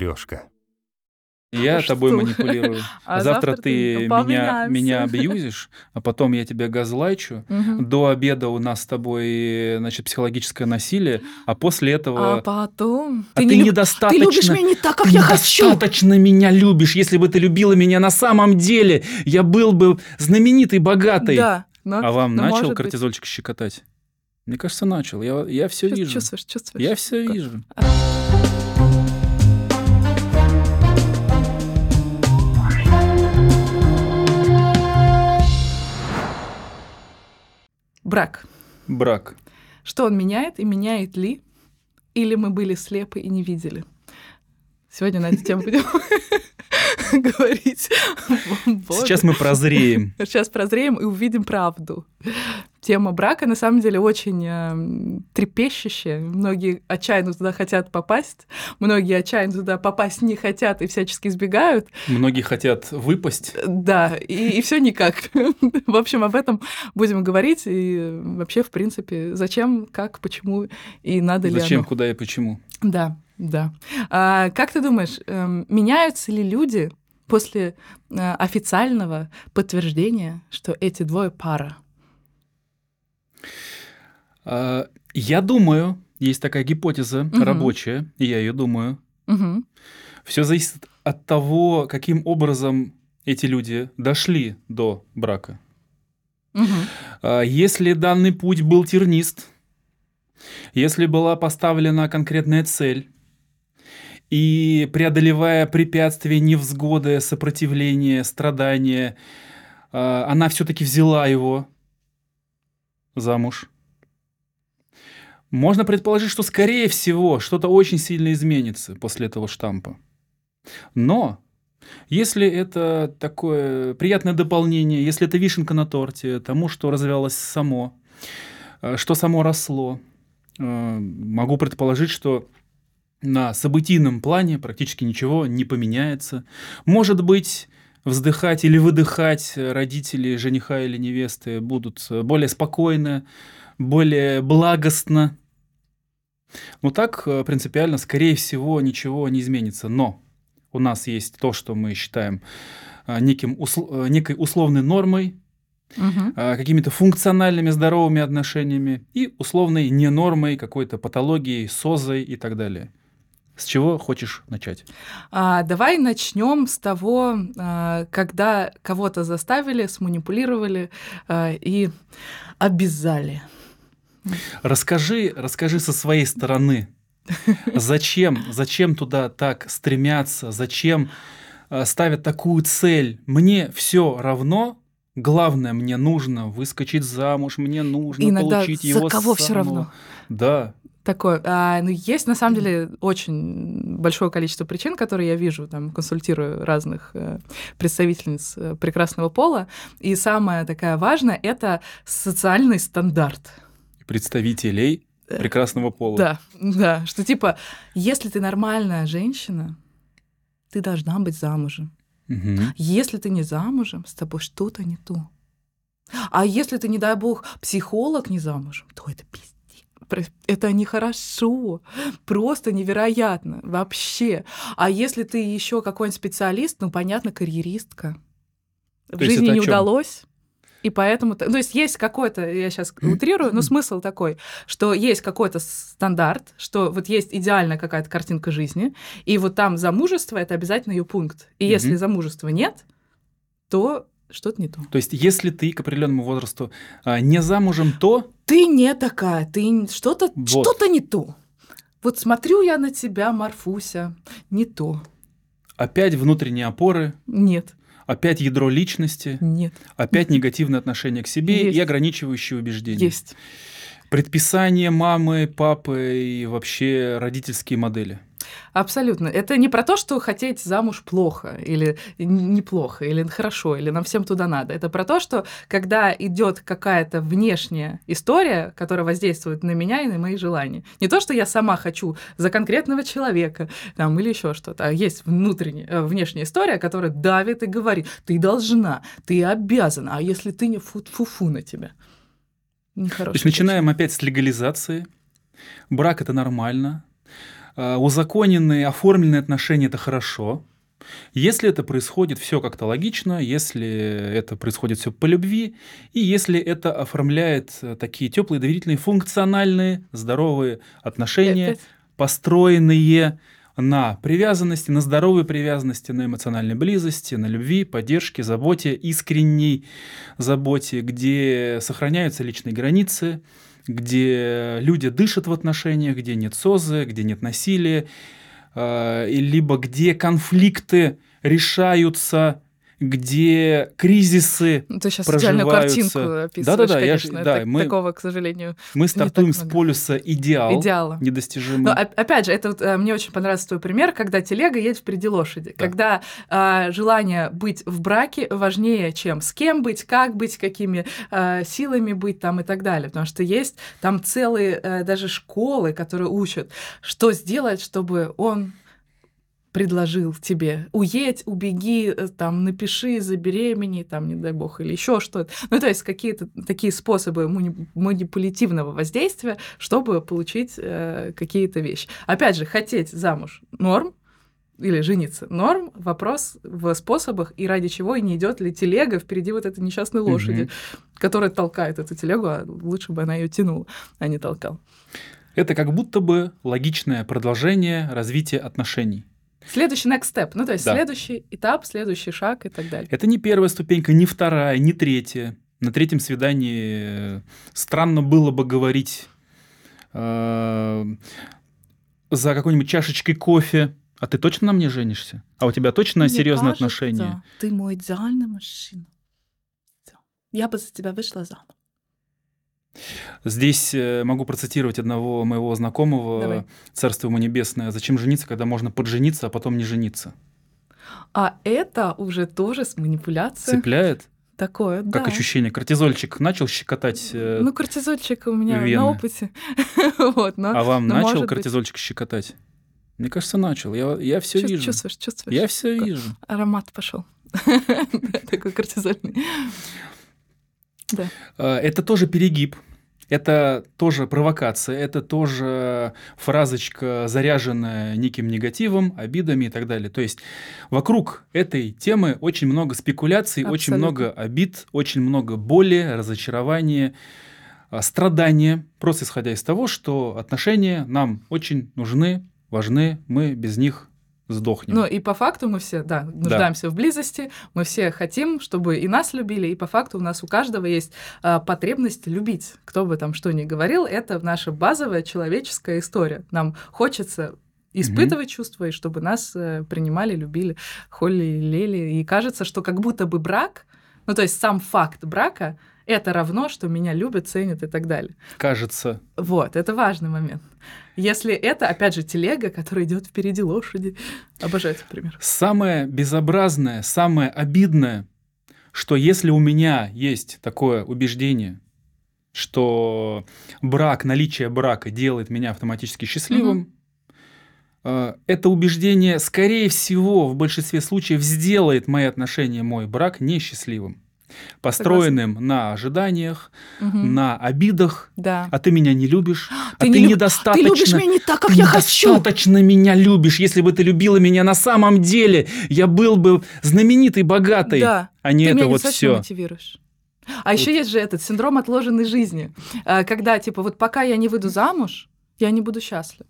матрешка. Я А тобой что? манипулирую. А завтра, завтра ты ты меня, меня абьюзишь, а потом я тебя газлайчу. Мгм. До обеда у нас с тобой значит, психологическое насилие, а после этого... А потом... А ты, не люб- недостаточно... Ты любишь меня не так, как ты я хочу. недостаточно меня любишь. Если бы ты любила меня на самом деле, я был бы знаменитый, богатый. Да. но- А вам но начал может быть. кортизольчик щекотать? Мне кажется, начал. Я, я все Чувс- вижу. Чувствуешь, чувствуешь. Я все Как- вижу. Брак. Брак. Что он меняет и меняет ли? Или мы были слепы и не видели? Сегодня на эту тему будем говорить. Сейчас мы прозреем. Сейчас прозреем и увидим правду. Тема брака на самом деле очень э, трепещущая. Многие отчаянно туда хотят попасть, многие отчаянно туда попасть не хотят и всячески избегают. Многие хотят выпасть. Да, и, все никак. В общем, об этом будем говорить. И э, вообще, в принципе, зачем, как, почему и надо ли Зачем, куда и почему? Да, да. А, как ты думаешь, эм, меняются ли люди после э, официального подтверждения, что эти двое пара? А, Я думаю, есть такая гипотеза Мгм. рабочая, и я ее думаю. Мгм. Все зависит от того, каким образом эти люди дошли до брака. А, Если данный путь был тернист, если была поставлена конкретная цель, и преодолевая препятствия, невзгоды, сопротивление, страдания, а, она все-таки взяла его замуж. Можно предположить, что, скорее всего, что-то очень сильно изменится после этого штампа. Но если это такое приятное дополнение, если это вишенка на торте тому, что развивалось само, э, что само росло, э, могу предположить, что на событийном плане практически ничего не поменяется. Может быть, вздыхать или выдыхать родители жениха или невесты будут более спокойно, более благостно. Но так э, принципиально, скорее всего, ничего не изменится. Но у нас есть то, что мы считаем неким, усл- э, некой условной нормой, а, какими-то функциональными здоровыми отношениями и условной ненормой, какой-то патологией, созой и так далее. С чего хочешь начать? А, давай начнем с того, а, когда кого-то заставили, сманипулировали а, и обязали. Расскажи, расскажи со своей стороны, зачем, зачем туда так стремятся, зачем э, ставят такую цель. Мне все равно, главное, мне нужно выскочить замуж, мне нужно Иногда получить за его кого все самого. равно? Да, Такое. А, ну, есть на самом деле очень большое количество причин, которые я вижу, там, консультирую разных э, представительниц э, прекрасного пола. И самая такая важная это социальный стандарт. представителей Э, прекрасного пола. Да, да. Что типа, если ты нормальная женщина, ты должна быть замужем. Мгм. Если ты не замужем, с тобой что-то не то. А если ты, не дай бог, психолог не замужем, то это пиздец. Это нехорошо, просто невероятно, вообще. А если ты еще какой-нибудь специалист, ну, понятно, карьеристка. В То жизни не удалось. И поэтому, то есть есть какой-то, я сейчас утрирую, но смысл такой, что есть какой-то стандарт, что вот есть идеальная какая-то картинка жизни, и вот там замужество это обязательно ее пункт. И если замужества нет, то что-то не то. То есть, если ты к определенному возрасту а, не замужем, то Ты не такая, ты что-то Вот. что-то не то. Вот смотрю я на тебя, Марфуся, не то. опять внутренние опоры, Нет, опять ядро личности, нет, опять негативное отношение к себе Есть. и ограничивающие убеждения. есть. Предписание мамы, папы и вообще родительские модели. Абсолютно. Это не про то, что хотеть замуж плохо или неплохо, или хорошо, или нам всем туда надо. Это про то, что когда идет какая-то внешняя история, которая воздействует на меня и на мои желания. Не то, что я сама хочу за конкретного человека там, или еще что-то, а есть внутренняя, э, внешняя история, которая давит и говорит, ты должна, ты обязана, а если ты не фу фу на тебя. То Нехорошо. есть начинаем опять с легализации. Брак это нормально. Э, узаконенные, оформленные отношения – это хорошо. Если это происходит все как-то логично, если это происходит все по любви, и если это оформляет э, такие теплые, доверительные, функциональные, здоровые отношения, построенные на привязанности, на здоровой привязанности, на эмоциональной близости, на любви, поддержке, заботе, искренней заботе, где сохраняются личные границы, где люди дышат в отношениях, где нет СОЗы, где нет насилия, э, либо где конфликты решаются, где кризисы. Ну, Ты сейчас идеальную проживаются. картинку описываешь, Да-да-да, я ж- конечно. да, Так- мы- Такого, к сожалению, Мы стартуем с полюса идеал, идеала. недостижимый. Но оп- опять же, это вот, э, мне очень понравился твой пример, когда телега едет впереди лошади, Да. когда а, желание быть в браке важнее, чем с кем быть, как быть, какими а, силами быть там и так далее, потому что есть там целые э, даже школы, которые учат, что сделать, чтобы он предложил тебе уедь, убеги, э, там, напиши, забеременей, там, не дай бог, или еще что-то. Ну, то есть какие-то такие способы манипулятивного воздействия, чтобы получить э, какие-то вещи. Опять же, хотеть замуж норм, или жениться норм, вопрос в способах и ради чего и не идет ли телега впереди вот этой несчастной лошади, Мгм. которая толкает эту телегу, а лучше бы она ее тянула, а не толкал. Это как будто бы логичное продолжение развития отношений. Следующий next step, ну то есть Да. следующий этап, следующий шаг и так далее. Это не первая ступенька, не вторая, не третья. На третьем свидании э, странно было бы говорить э, за какой-нибудь чашечкой кофе. А ты точно на мне женишься? А у тебя точно Мне серьезные кажется, отношения? Ты мой идеальный мужчина. Я бы за тебя вышла замуж. Здесь э, могу процитировать одного моего знакомого, Давай. царство ему небесное. Зачем жениться, когда можно поджениться, а потом не жениться? А это уже тоже с манипуляцией. Цепляет? Такое, Как да. ощущение? Кортизольчик начал щекотать, э, Ну, кортизольчик у меня вены. на опыте. вот, но а вам ну, начал может быть. кортизольчик щекотать? Мне кажется, начал. Я, я все чувс- вижу. чувствуешь, чувствуешь. Я все Такой вижу. Аромат пошел. Такой кортизольный. Да. Э, Это тоже перегиб. Это тоже провокация, это тоже фразочка, заряженная неким негативом, обидами и так далее. То есть вокруг этой темы очень много спекуляций, очень Абсолютно. много обид, очень много боли, разочарования, а, страдания, просто исходя из того, что отношения нам очень нужны, важны, мы без них сдохнем. Ну и по факту мы все, да, нуждаемся в близости, мы все хотим, чтобы и нас любили, и по факту у нас у каждого есть а, потребность любить. Кто бы там что ни говорил, это наша базовая человеческая история. Нам хочется испытывать чувства, и чтобы нас э, принимали, любили, холили, лели. И кажется, что как будто бы брак, ну то есть сам факт брака, это равно, что меня любят, ценят и так далее. Кажется, Вот, это важный момент. Если это, опять же, телега, которая идет впереди лошади. Обожаю этот пример. Самое безобразное, самое обидное, что если у меня есть такое убеждение, что брак, наличие брака делает меня автоматически счастливым, э, это убеждение, скорее всего, в большинстве случаев сделает мои отношения, мой брак несчастливым. Построенным на ожиданиях, Мгм. на обидах, Да. а ты меня не любишь, а Ты ты, не люб- недостаточно... Ты любишь меня не так, как я хочу. недостаточно меня любишь. Если бы ты любила меня на самом деле, я был бы знаменитый, богатый, Да. а не ты это меня вот все. мотивируешь. А еще есть же этот синдром отложенной жизни, а, когда типа вот пока я не выйду замуж, я не буду счастлив.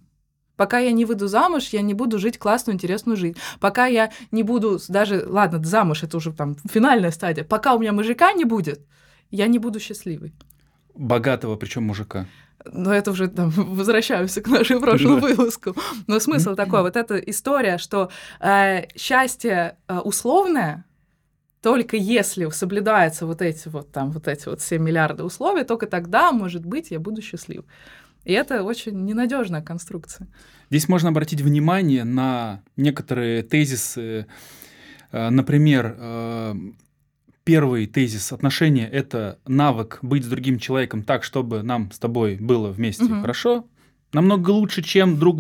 Пока я не выйду замуж, я не буду жить классную, интересную жизнь. Пока я не буду даже, ладно, замуж, это уже там финальная стадия. Пока у меня мужика не будет, я не буду счастливой. Богатого, причем мужика. Но это уже там возвращаемся к нашему прошлому Да. выпуску. Но смысл такой, вот эта история, что э, счастье э, условное, только если соблюдаются вот эти вот там вот эти вот 7 миллиардов условий, только тогда, может быть, я буду счастлив. И это очень ненадежная конструкция. Здесь можно обратить внимание на некоторые тезисы. Э, Например, э, первый тезис отношения – это навык быть с другим человеком так, чтобы нам с тобой было вместе Мгм. хорошо. Намного лучше, чем друг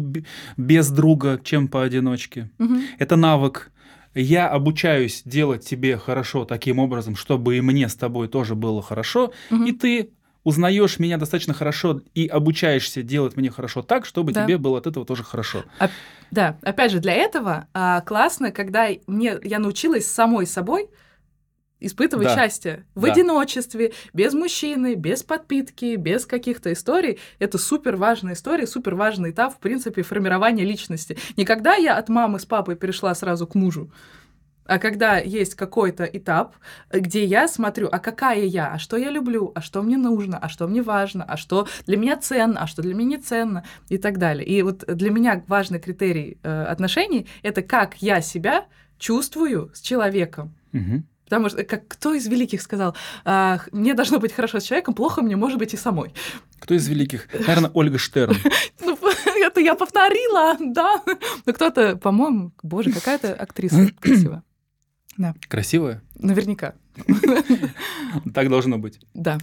без друга, чем поодиночке. Мгм. Это навык. Я обучаюсь делать тебе хорошо таким образом, чтобы и мне с тобой тоже было хорошо, Мгм. и ты узнаешь меня достаточно хорошо и обучаешься делать мне хорошо так, чтобы Да. тебе было от этого тоже хорошо. Да, опять же, для этого а, классно, когда мне, я научилась самой собой испытывать Да. счастье в Да. одиночестве, без мужчины, без подпитки, без каких-то историй. Это супер важная история, супер важный этап, в принципе, формирования личности. Не когда я от мамы с папой перешла сразу к мужу, а когда есть какой-то этап, где я смотрю, а какая я, а что я люблю, а что мне нужно, а что мне важно, а что для меня ценно, а что для меня не ценно и так далее. И вот для меня важный критерий э, отношений — это как я себя чувствую с человеком. Мгм. Потому что, как кто из великих сказал, «А, мне должно быть хорошо с человеком, плохо мне может быть и самой. Кто из великих? Наверное, Ольга Штерн. Ну, это я повторила, да. Ну, кто-то, по-моему, боже, какая-то актриса красивая. Красивая? Наверняка. Так должно быть. Да.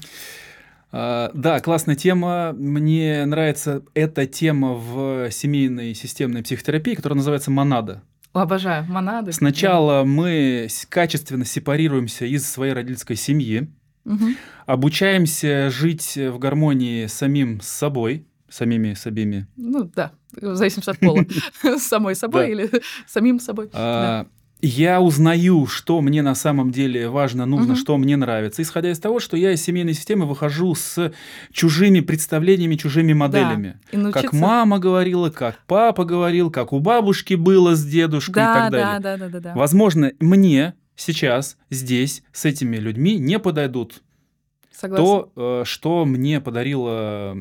А, Да, классная тема. Мне нравится эта тема в семейной системной психотерапии, которая называется монада. Обожаю. Монады. Сначала мы с- качественно сепарируемся из своей родительской семьи, Да. Мгм. обучаемся жить в гармонии с самим с собой, самими с обеими. Ну, да. В зависимости от пола. С самой собой Да. или самим собой. Я узнаю, что мне на самом деле важно, нужно, Мгм. что мне нравится, исходя из того, что я из семейной системы выхожу с чужими представлениями, чужими моделями. И научиться... Как мама говорила, как папа говорил, как у бабушки было с дедушкой и Да, так да, далее. да, да, да, да. Возможно, мне сейчас здесь с этими людьми не подойдут Согласна. то, э, что мне подарила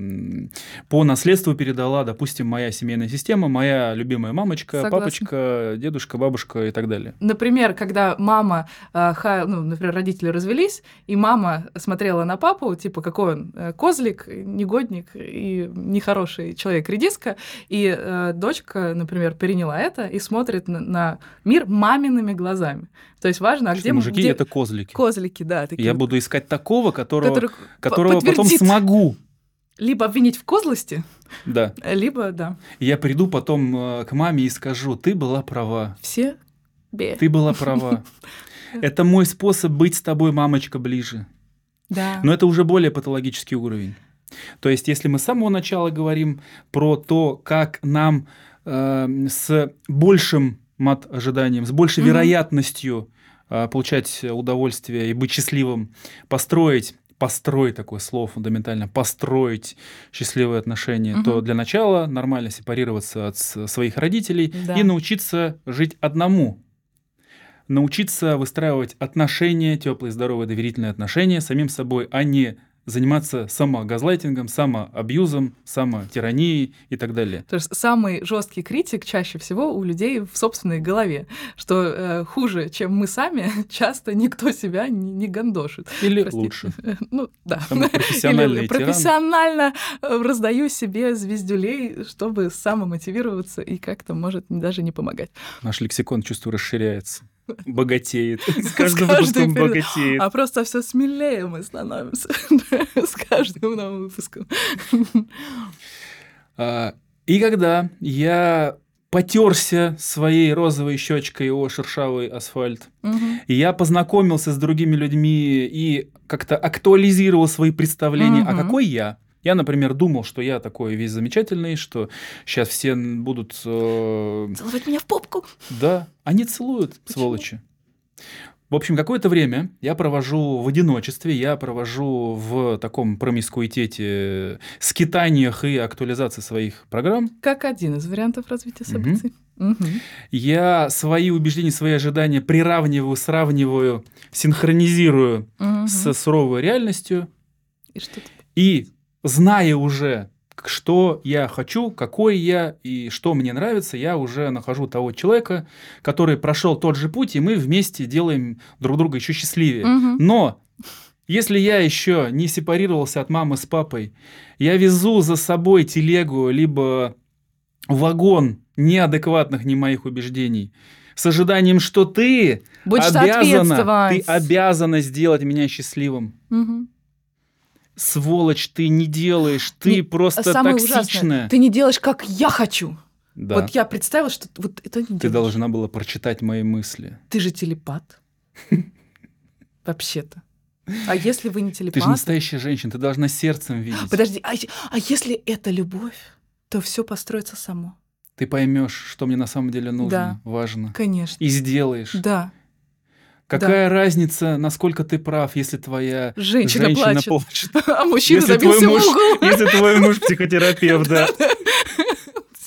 по наследству передала, допустим, моя семейная система, моя любимая мамочка, Согласна. папочка, дедушка, бабушка и так далее. Например, когда мама, э, ну, например, родители развелись, и мама смотрела на папу, типа, какой он э, козлик, негодник и нехороший человек-редиска, и э, дочка, например, переняла это и смотрит на мир мамиными глазами. То есть важно, а Что где... мужики где- это козлики. Козлики, да. Такие Я буду искать такого, которого, который которого потом смогу. Либо обвинить в козлости, Да. либо, да, Я приду потом э, к маме и скажу, ты была права, все бе. ты была права. Это мой способ быть с тобой, мамочка, ближе. Да. Но это уже более патологический уровень. То есть, если мы с самого начала говорим про то, как нам э, с большим мат-ожиданием, с большей Мгм. вероятностью э, получать удовольствие и быть счастливым, построить построить такое слово фундаментально, построить счастливые отношения, то Мгм. для начала нормально сепарироваться от своих родителей Да. и научиться жить одному. Научиться выстраивать отношения, теплые, здоровые, доверительные отношения с самим собой, а не заниматься самогазлайтингом, самоабьюзом, самотиранией и так далее. То есть самый жесткий критик чаще всего у людей в собственной голове, что э, хуже, чем мы сами, часто никто себя не, не гандошит. Или Простите. лучше. Ну, да. Или тиран. профессионально э, раздаю себе звездюлей, чтобы самомотивироваться и как-то, может, даже не помогать. Наш лексикон, чувствую, расширяется. Богатеет. С каждым выпуском богатеет. А просто все смелее мы становимся с каждым новым выпуском. А, И когда я потерся своей розовой щечкой о шершавый асфальт, и я познакомился с другими людьми и как-то актуализировал свои представления, а Мгм. какой я? Я, например, думал, что я такой весь замечательный, что сейчас все будут... э, Целовать меня в попку. Да, они целуют, Почему? сволочи. В общем, какое-то время я провожу в одиночестве, я провожу в таком промискуитете, скитаниях и актуализации своих программ. Как один из вариантов развития событий. Мгм. Я свои убеждения, свои ожидания приравниваю, сравниваю, синхронизирую Мгм. с суровой реальностью. И что ты- И зная уже, что я хочу, какой я и что мне нравится, я уже нахожу того человека, который прошел тот же путь, и мы вместе делаем друг друга еще счастливее. Мгм. Но если я еще не сепарировался от мамы с папой, я везу за собой телегу, либо вагон неадекватных не моих убеждений, с ожиданием, что ты Будешь обязана, ты обязана сделать меня счастливым. Мгм. Сволочь, ты не делаешь, ты Не- просто Самое токсичная. ужасное, ты не делаешь, как я хочу. Да. Вот я представила, что вот это не Ты делаешь. должна была прочитать мои мысли. Ты же телепат. Вообще-то. А если вы не телепат? Ты же настоящая женщина, ты должна сердцем видеть. Подожди, а, а если это любовь, то все построится само. Ты поймешь, что мне на самом деле нужно, Да. важно. Конечно. И сделаешь. Да. Какая разница, насколько ты прав, если твоя Женщина, женщина плачет. плачет? А мужчина Если забился твой в муж, угол. если твой муж психотерапевт, да.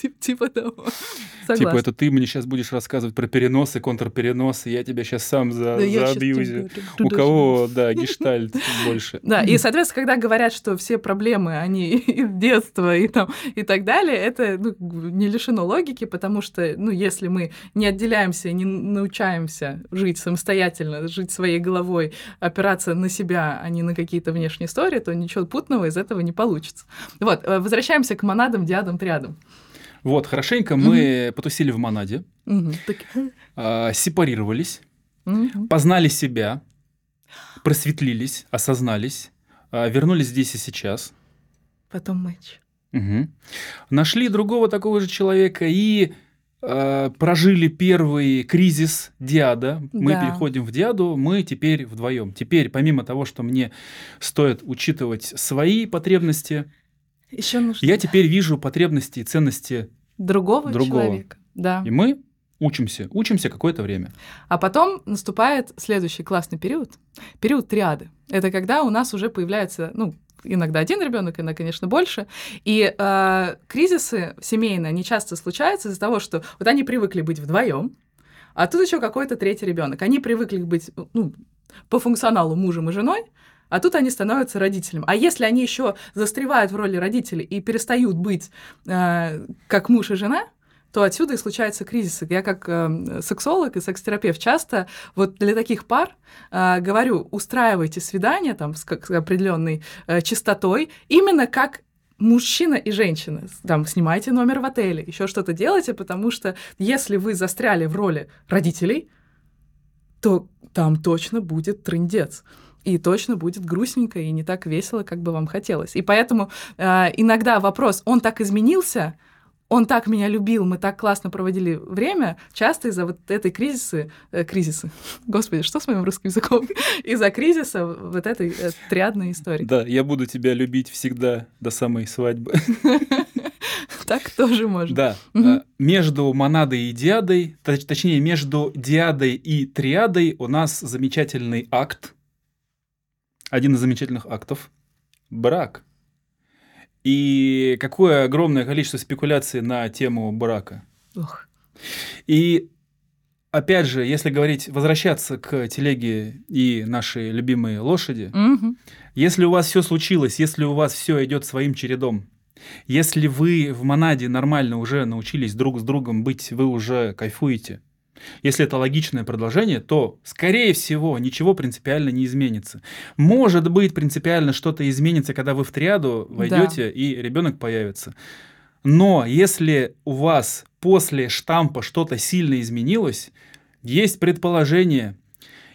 Тип- Типа того. Типа, Согласна. это ты мне сейчас будешь рассказывать про переносы, контрпереносы, я тебя сейчас сам за, Да щас заабьюзю. тебя У кого, да, гештальт больше. Да, и, соответственно, когда говорят, что все проблемы, они из детства и, там, и так далее, это ну, не лишено логики, потому что, ну, если мы не отделяемся, не научаемся жить самостоятельно, жить своей головой, опираться на себя, а не на какие-то внешние истории, то ничего путного из этого не получится. Вот, э, возвращаемся к монадам, диадам, триадам. Вот, хорошенько мы потусили в Монаде, так, а, сепарировались, мгм. познали себя, просветлились, осознались, а, вернулись здесь и сейчас. Потом матч. Мгм. Нашли другого такого же человека и э, прожили первый кризис диада. Мы Да. переходим в диаду, мы теперь вдвоем. Теперь, помимо того, что мне стоит учитывать свои потребности, Еще нужно я теперь вижу потребности и ценности, другого, другого. человека. Да. и мы учимся, учимся какое-то время. А потом наступает следующий классный период, период триады. Это когда у нас уже появляется, ну, иногда один ребенок, иногда, конечно, больше. И э, кризисы семейные, они часто случаются из-за того, что вот они привыкли быть вдвоем, а тут еще какой-то третий ребенок. Они привыкли быть, ну, по функционалу мужем и женой, а тут они становятся родителем. А если они еще застревают в роли родителей и перестают быть э, как муж и жена, то отсюда и случаются кризисы. Я как э, сексолог и секс-терапевт часто вот для таких пар э, говорю, устраивайте свидания там с, как- с определенной э, частотой, именно как мужчина и женщина. Там снимайте номер в отеле, еще что-то делайте, потому что если вы застряли в роли родителей, то там точно будет трындец. И точно будет грустненько и не так весело, как бы вам хотелось. И поэтому э, иногда вопрос, он так изменился, он так меня любил, мы так классно проводили время, часто из-за вот этой кризисы, э, кризисы, господи, что с моим русским языком, из-за кризиса вот этой э, триадной истории. Да, я буду тебя любить всегда до самой свадьбы. Так тоже можно. Да, э, между монадой и диадой, точ- точнее, между диадой и триадой у нас замечательный акт, один из замечательных актов – брак. И какое огромное количество спекуляций на тему брака. Ох. И опять же, если говорить, возвращаться к телеге и нашей любимой лошади, Мгм. если у вас все случилось, если у вас все идет своим чередом, если вы в монаде нормально уже научились друг с другом быть, вы уже кайфуете, если это логичное продолжение, то, скорее всего, ничего принципиально не изменится. Может быть, принципиально что-то изменится, когда вы в триаду войдете и ребенок появится. Но если у вас после штампа что-то сильно изменилось, есть предположение,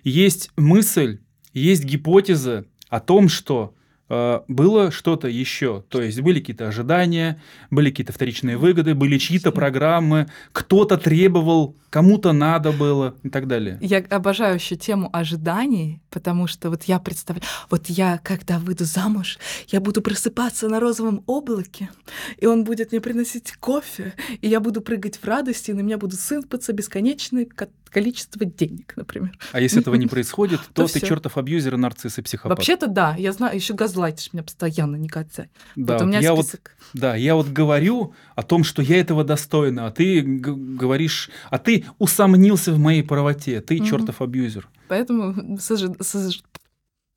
есть мысль, есть гипотеза о том, что э, было что-то еще. То есть были какие-то ожидания, были какие-то вторичные выгоды, были чьи-то программы, кто-то требовал, кому-то надо было и так далее. Я обожаю еще тему ожиданий, потому что вот я представляю, вот я, когда выйду замуж, я буду просыпаться на розовом облаке, и он будет мне приносить кофе, и я буду прыгать в радости, и на меня будут сыпаться бесконечное ко- количество денег, например. А если этого не происходит, то ты чертов абьюзер, и нарцисс и психопат. Вообще-то да, я знаю, еще газлайтишь меня постоянно, не катя. да, у меня я вот список. Да, я вот говорю о том, что я этого достойна, а ты говоришь, а ты усомнился в моей правоте, ты Мгм. чертов абьюзер. Поэтому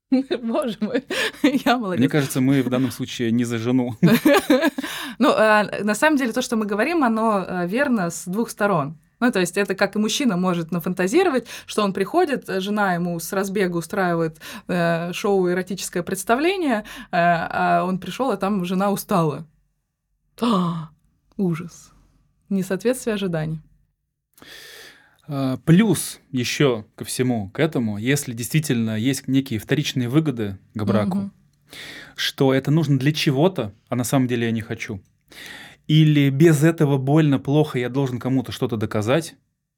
Боже мой, я молодец. Мне кажется, мы в данном случае не за жену. Ну, э, на самом деле, то, что мы говорим, оно э, верно с двух сторон. Ну, то есть это как и мужчина может нафантазировать, что он приходит, жена ему с разбега устраивает э, шоу «Эротическое представление», э, а он пришел, а там жена устала. А, ужас. Несоответствие ожиданий. А, Плюс еще ко всему к этому, если действительно есть некие вторичные выгоды к браку, Мгм. что это нужно для чего-то, а на самом деле я не хочу. Или без этого больно, плохо, я должен кому-то что-то доказать,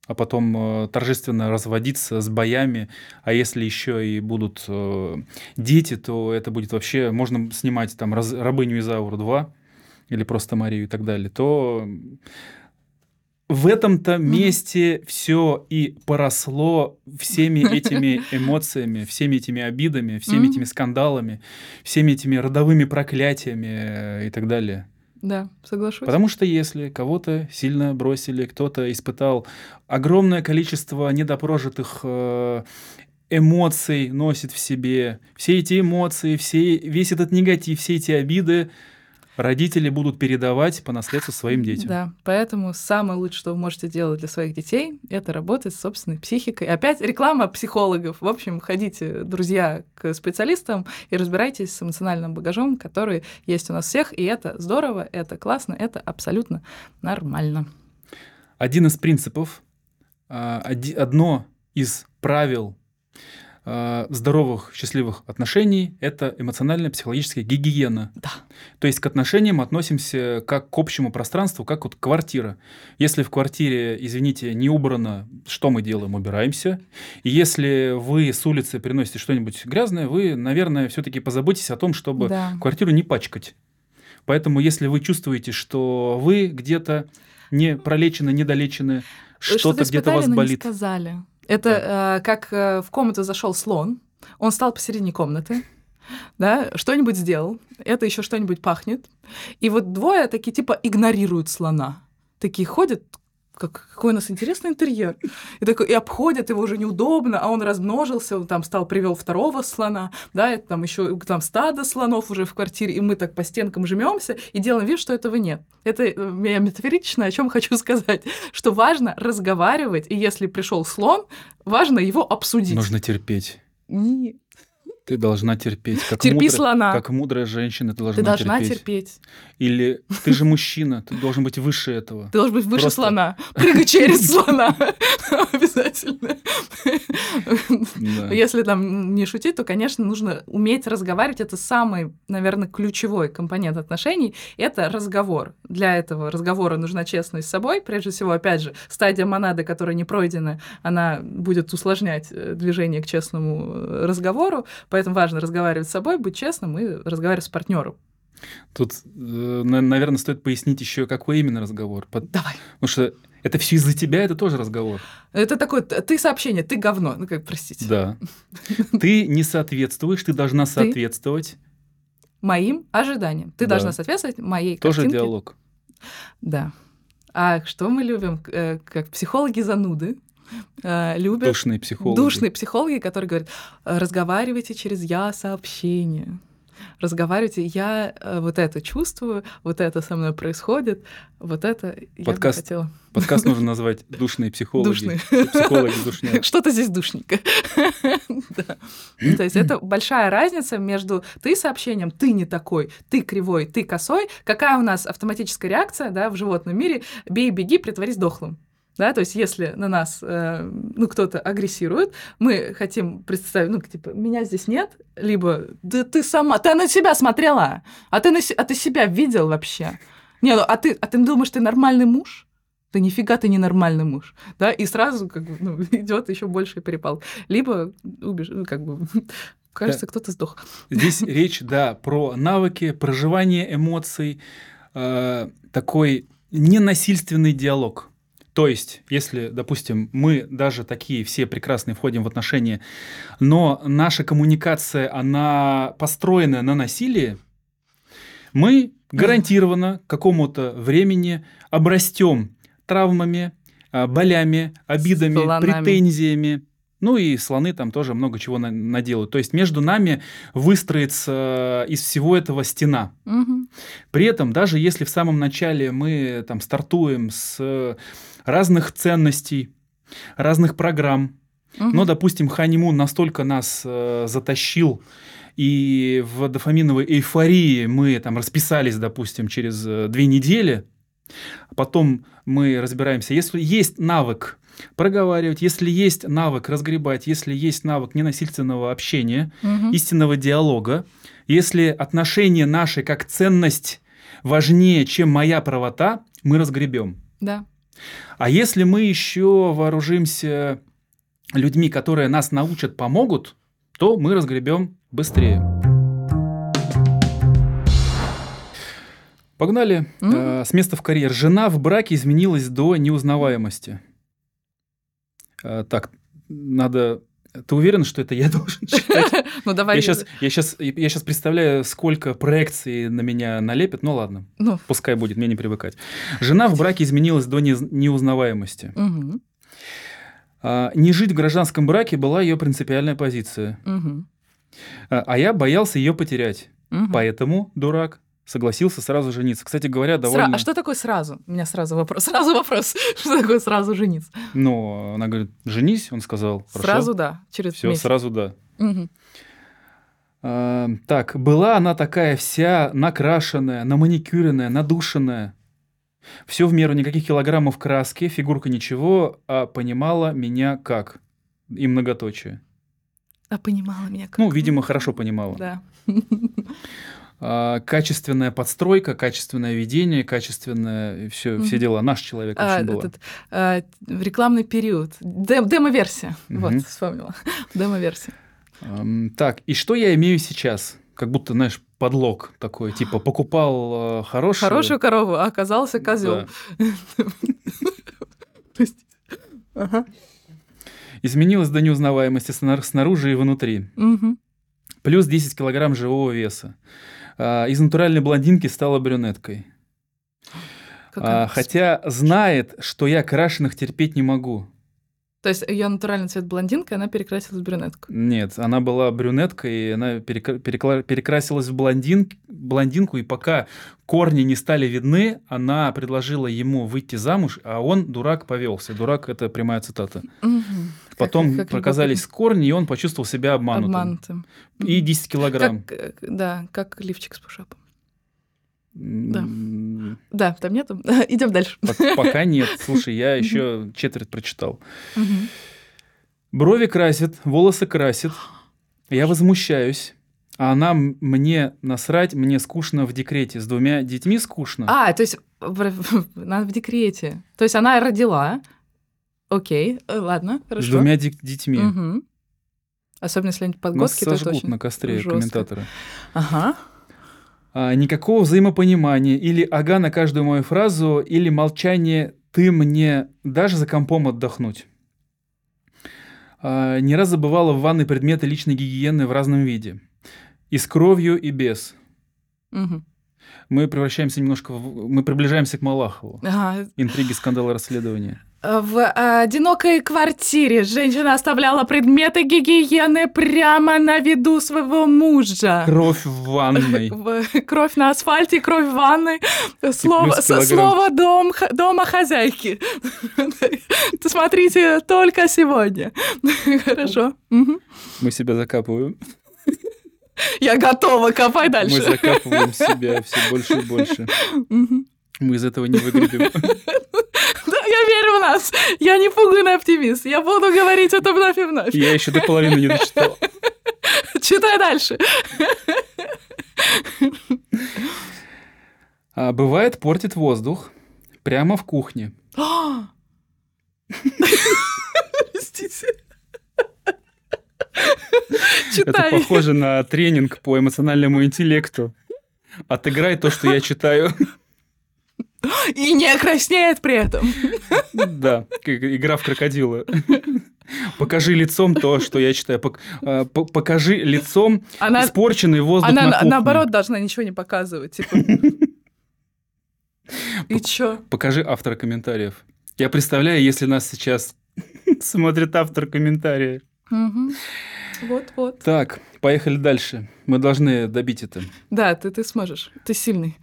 а потом э, торжественно разводиться с боями. А если еще и будут э, дети, то это будет вообще... Можно снимать там раз, «Рабыню Изауру 2» или просто «Марию» и так далее. То в этом-то месте все и поросло всеми этими эмоциями, всеми этими обидами, всеми этими скандалами, всеми этими родовыми проклятиями э, и так далее. Да, соглашусь. Потому что если кого-то сильно бросили, кто-то испытал огромное количество недопрожитых э, эмоций, носит в себе, все эти эмоции, все, весь этот негатив, все эти обиды, родители будут передавать по наследству своим детям. Да, поэтому самое лучшее, что вы можете делать для своих детей, это работать с собственной психикой. Опять реклама психологов. В общем, ходите, друзья, к специалистам и разбирайтесь с эмоциональным багажом, который есть у нас всех, и это здорово, это классно, это абсолютно нормально. Один из принципов, а, одно из правил здоровых, счастливых отношений – это эмоционально-психологическая гигиена. Да. То есть к отношениям относимся как к общему пространству, как вот квартира. Если в квартире, извините, не убрано, что мы делаем? Убираемся. И если вы с улицы приносите что-нибудь грязное, вы, наверное, все-таки позаботитесь о том, чтобы да. квартиру не пачкать. Поэтому, если вы чувствуете, что вы где-то не пролечены, недолечены, что-то где-то у вас болит. Не сказали. Это да. э, как э, в комнату зашел слон, он стал посередине комнаты, да, что-нибудь сделал, это еще что-нибудь пахнет, и вот двое такие типа игнорируют слона, такие ходят как, какой у нас интересный интерьер. И, такой, и обходят его уже неудобно, а он размножился, он там стал, привел второго слона, да, это там еще там стадо слонов уже в квартире, и мы так по стенкам жмемся и делаем вид, что этого нет. Это э, я метафорично, о чем хочу сказать, что важно разговаривать, и если пришел слон, важно его обсудить. Нужно терпеть. Нет. Ты должна терпеть. Как Терпи мудро, слона. Как мудрая женщина, ты должна терпеть. Ты должна терпеть. терпеть. Или ты же мужчина, ты должен быть выше этого. Ты должен быть выше Просто... слона. Прыгай через слона. Обязательно. Если там не шутить, то, конечно, нужно уметь разговаривать. Это самый, наверное, ключевой компонент отношений. Это разговор. Для этого разговора нужна честность с собой. Прежде всего, опять же, стадия монады, которая не пройдена, она будет усложнять э, движение к честному э, разговору. Поэтому важно разговаривать с собой, быть честным и разговаривать с партнером. Тут, э, наверное, стоит пояснить еще, какой именно разговор. Давай. Потому что это все из-за тебя, это тоже разговор. Это такое, ты сообщение, ты говно. Ну, как, простите. Да. Ты не соответствуешь, ты должна соответствовать. Моим ожиданиям. Ты должна соответствовать моей Тоже диалог. Да. А что мы любим, э, как психологи зануды? Э, любят... Душные психологи. Душные психологи, которые говорят, разговаривайте через «я» сообщение разговаривайте, я э, вот это чувствую, вот это со мной происходит, вот это подкаст, я бы хотела. Подкаст нужно назвать «Душные психологи». Душные. Психологи душнят. Что-то здесь душненько. То есть это большая разница между ты сообщением, ты не такой, ты кривой, ты косой. Какая у нас автоматическая реакция да, в животном мире? Бей, беги, притворись дохлым. Да, то есть если на нас э, ну, кто-то агрессирует, мы хотим представить, ну, типа, меня здесь нет, либо да ты сама, ты на себя смотрела, а ты, на, а ты себя видел вообще? Не, ну, а ты, а ты думаешь, ты нормальный муж? Да нифига ты не нормальный муж, да, и сразу как бы ну, идет еще больше перепал. Либо убеж... ну, как бы кажется, да. кто-то сдох. Здесь речь, да, про навыки проживания эмоций, э, такой ненасильственный диалог. То есть, если, допустим, мы даже такие все прекрасные входим в отношения, но наша коммуникация, она построена на насилии, мы гарантированно к какому-то времени обрастем травмами, а, болями, обидами, Слонами. претензиями. Ну и слоны там тоже много чего на- наделают. То есть между нами выстроится из всего этого стена. Угу. При этом, даже если в самом начале мы там стартуем с разных ценностей, разных программ. Угу. Но, допустим, ханимун настолько нас э, затащил, и в дофаминовой эйфории мы там расписались, допустим, через э, две недели, а потом мы разбираемся, если есть навык проговаривать, если есть навык разгребать, если есть навык ненасильственного общения, угу. истинного диалога, если отношения наши как ценность важнее, чем моя правота, мы разгребем. Да. А если мы еще вооружимся людьми, которые нас научат, помогут, то мы разгребем быстрее. Погнали. Мгм. Э, с места в карьер. Жена в браке изменилась до неузнаваемости. Э, так, надо... Ты уверен, что это я должен читать? Ну, давай. Я сейчас, я, сейчас, я сейчас представляю, сколько проекций на меня налепят. Ну ладно, Ну, пускай будет, мне не привыкать. Жена в браке изменилась до неузнаваемости. А, не жить в гражданском браке была ее принципиальная позиция. мгм, А, а я боялся ее потерять. мгм. Поэтому, дурак, согласился сразу жениться. Кстати говоря, Сра- довольно... А что такое сразу? У меня сразу вопрос. Сразу вопрос. Что такое сразу жениться? Ну, она говорит, женись, он сказал. Сразу да, через Все, месяц. сразу да. Мгм. А, так, была она такая вся накрашенная, наманикюренная, надушенная. Все в меру, никаких килограммов краски, фигурка ничего, а понимала меня как? И многоточие. А понимала меня как? Ну, видимо, хорошо понимала. Да. А, качественная подстройка, качественное ведение, качественное все, все дела. Наш человек А, очень этот, а, рекламный период. Дем- Демо-версия. Вот, Мгм. вспомнила. Демо-версия. Ам, так, и что я имею сейчас? Как будто, знаешь, подлог такой, типа покупал э, хорошую... Хорошую корову, а оказался козел. Изменилась до неузнаваемости снар- снаружи и внутри. Плюс 10 килограмм живого веса. А, из натуральной блондинки стала брюнеткой. Какая- А, хотя знает, что я крашеных терпеть не могу. То есть ее натуральный цвет блондинка, она перекрасилась в брюнетку. Нет, она была брюнеткой, и она перекра- перекла- перекрасилась в блондин, блондинку, и пока корни не стали видны, она предложила ему выйти замуж, а он, дурак, повелся. Дурак – это прямая цитата. Мгм. Потом Как- как показались корни, и он почувствовал себя обманутым. обманутым. И 10 килограмм. Как, э, да, как лифчик с пушапом. Да. Да, там нету. Идем дальше. пок- Пока нет. Слушай, я еще четверть прочитал. Брови красит, волосы красит. Я возмущаюсь. А она мне насрать, мне скучно в декрете. С двумя детьми скучно. А, то есть она в декрете. То есть она родила. Окей, э, ладно, С хорошо. двумя ди- детьми. Мгм. Особенно если они Нас подгостки, то это очень... на костре жестко. комментаторы. Ага. А, никакого взаимопонимания. Или ага на каждую мою фразу, или молчание «ты мне даже за компом отдохнуть». А, не раз забывала в ванной предметы личной гигиены в разном виде. И с кровью, и без. Мгм. Мы превращаемся немножко... в- Мы приближаемся к Малахову. Ага. Интриги, скандалы, расследования. В одинокой квартире женщина оставляла предметы гигиены прямо на виду своего мужа. Кровь в ванной. Кровь на асфальте, кровь в ванной. Слово, слово дом, дома хозяйки. Смотрите только сегодня. Хорошо. Мы себя закапываем. Я готова, копай Мы дальше. закапываем себя все больше и больше. Мы из этого не выгребем. Я верю в нас. Я не пуганный оптимист. Я буду говорить это вновь и вновь. Я еще до половины не дочитал. Читай дальше. А, бывает, портит воздух прямо в кухне. Простите. Это Читай. похоже на тренинг по эмоциональному интеллекту. Отыграй то, что я читаю. И не краснеет при этом. Да, игра в крокодила. Покажи лицом то, что я читаю. По- Покажи лицом Она, испорченный воздух она на на- кухне. наоборот должна ничего не показывать. Типа. И чё? Покажи автора комментариев. Я представляю, если нас сейчас смотрит автор комментария. Мгм. Вот-вот. Так, поехали дальше. Мы должны добить это. Да, ты, ты сможешь. Ты сильный.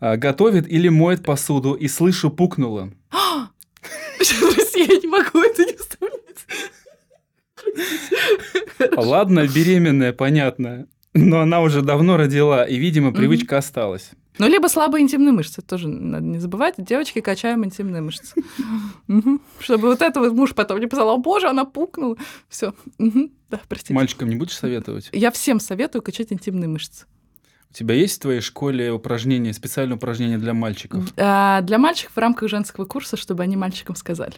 А, Готовит или моет посуду, и слышу, пукнула. Прости, я не могу это не вставлять. Ладно, беременная, понятно. Но она уже давно родила, и, видимо, привычка осталась. Ну, либо слабые интимные мышцы, тоже надо не забывать. Девочки качаем интимные мышцы. Чтобы вот это вот муж потом не писал, о боже, она пукнула. Все. Да, простите. Мальчикам не будешь советовать? Я всем советую качать интимные мышцы. У тебя есть в твоей школе упражнения, специальные упражнения для мальчиков? А, для мальчиков в рамках женского курса, чтобы они мальчикам сказали.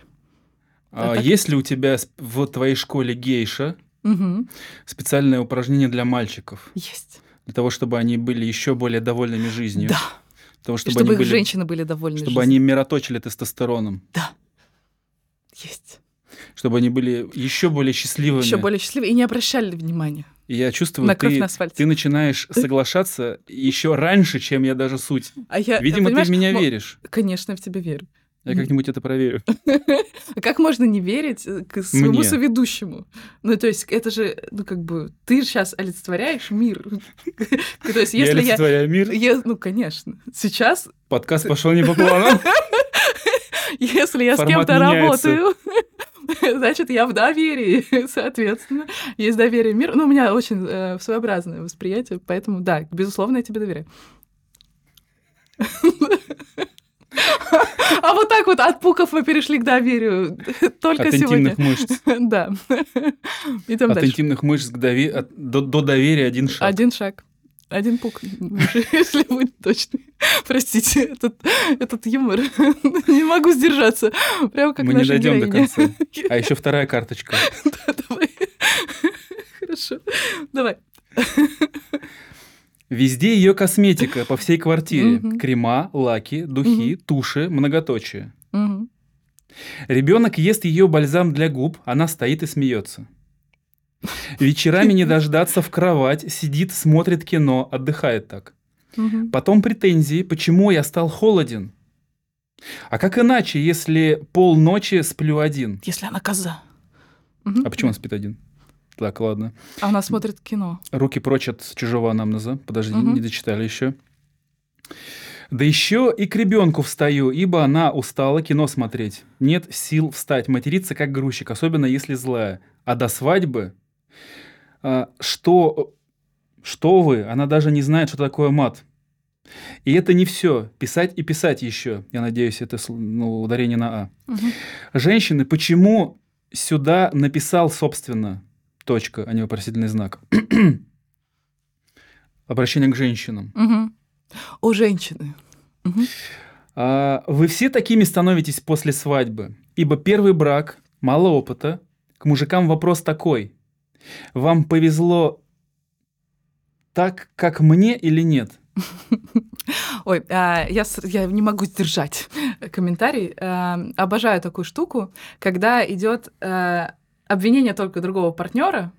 А так. есть ли у тебя в твоей школе гейша Мгм. специальное упражнение для мальчиков? Есть. Для того, чтобы они были еще более довольными жизнью? Да. Для того, чтобы, Чтобы, они их были, женщины были довольны. чтобы жизнью. они мироточили тестостероном, Да. Есть. чтобы они были еще более счастливыми. Еще более счастливы и не обращали внимания И я чувствую, на ты, на асфальте. ты начинаешь соглашаться еще раньше, чем я даже суть. А я, Видимо, ты в меня веришь. Конечно, я в тебя верю. Я как-нибудь это проверю. А как можно не верить э, к своему Мне. соведущему? Ну, то есть, это же, ну, как бы, ты сейчас олицетворяешь мир. То есть, если я... олицетворяю мир. я- Ну, конечно. Сейчас, Подкаст пошел не по плану. если я с кем-то работаю, значит, я в доверии, соответственно. Есть доверие миру. Ну, у меня очень э, своеобразное восприятие, поэтому, да, безусловно, я тебе доверяю. А вот так вот от пуков мы перешли к доверию только От сегодня. интимных мышц. Да. Идем От дальше. интимных мышц к дове- от- до, до доверия один шаг. Один шаг. Один пук, если быть точным. Простите, этот, этот юмор. Не могу сдержаться. Прямо как Мы не дойдем до конца. А еще вторая карточка. Да, Давай. Хорошо. Давай. Везде ее косметика по всей квартире. Мгм. Крема, лаки, духи, туши, многоточие. Мгм. Ребенок ест ее бальзам для губ, она стоит и смеется. Вечерами не дождаться в кровать, сидит, смотрит кино, отдыхает так. Мгм. Потом претензии, почему я стал холоден. А как иначе, если полночи сплю один? Если она коза. Мгм. А почему он спит один? Так, ладно. А Она смотрит кино. Руки прочь от чужого анамнеза. Подожди, Мгм. не дочитали еще. Да еще и к ребенку встаю, ибо она устала кино смотреть. Нет сил встать, материться как грузчик, особенно если злая. А до свадьбы... а, что... Что вы? Она даже не знает, что такое мат. И это не все. Писать и писать еще. Я надеюсь, это ну, ударение на А. Мгм. Женщины, почему сюда написал, собственно, точка, а не вопросительный знак? Обращение к женщинам. Мгм. О, женщины. Мгм. А, вы все такими становитесь после свадьбы, ибо первый брак, мало опыта. К мужикам вопрос такой. Вам повезло так, как мне или нет? Ой, а, я, я не могу сдержать комментарий. А, обожаю такую штуку, когда идет а, обвинение только другого партнера.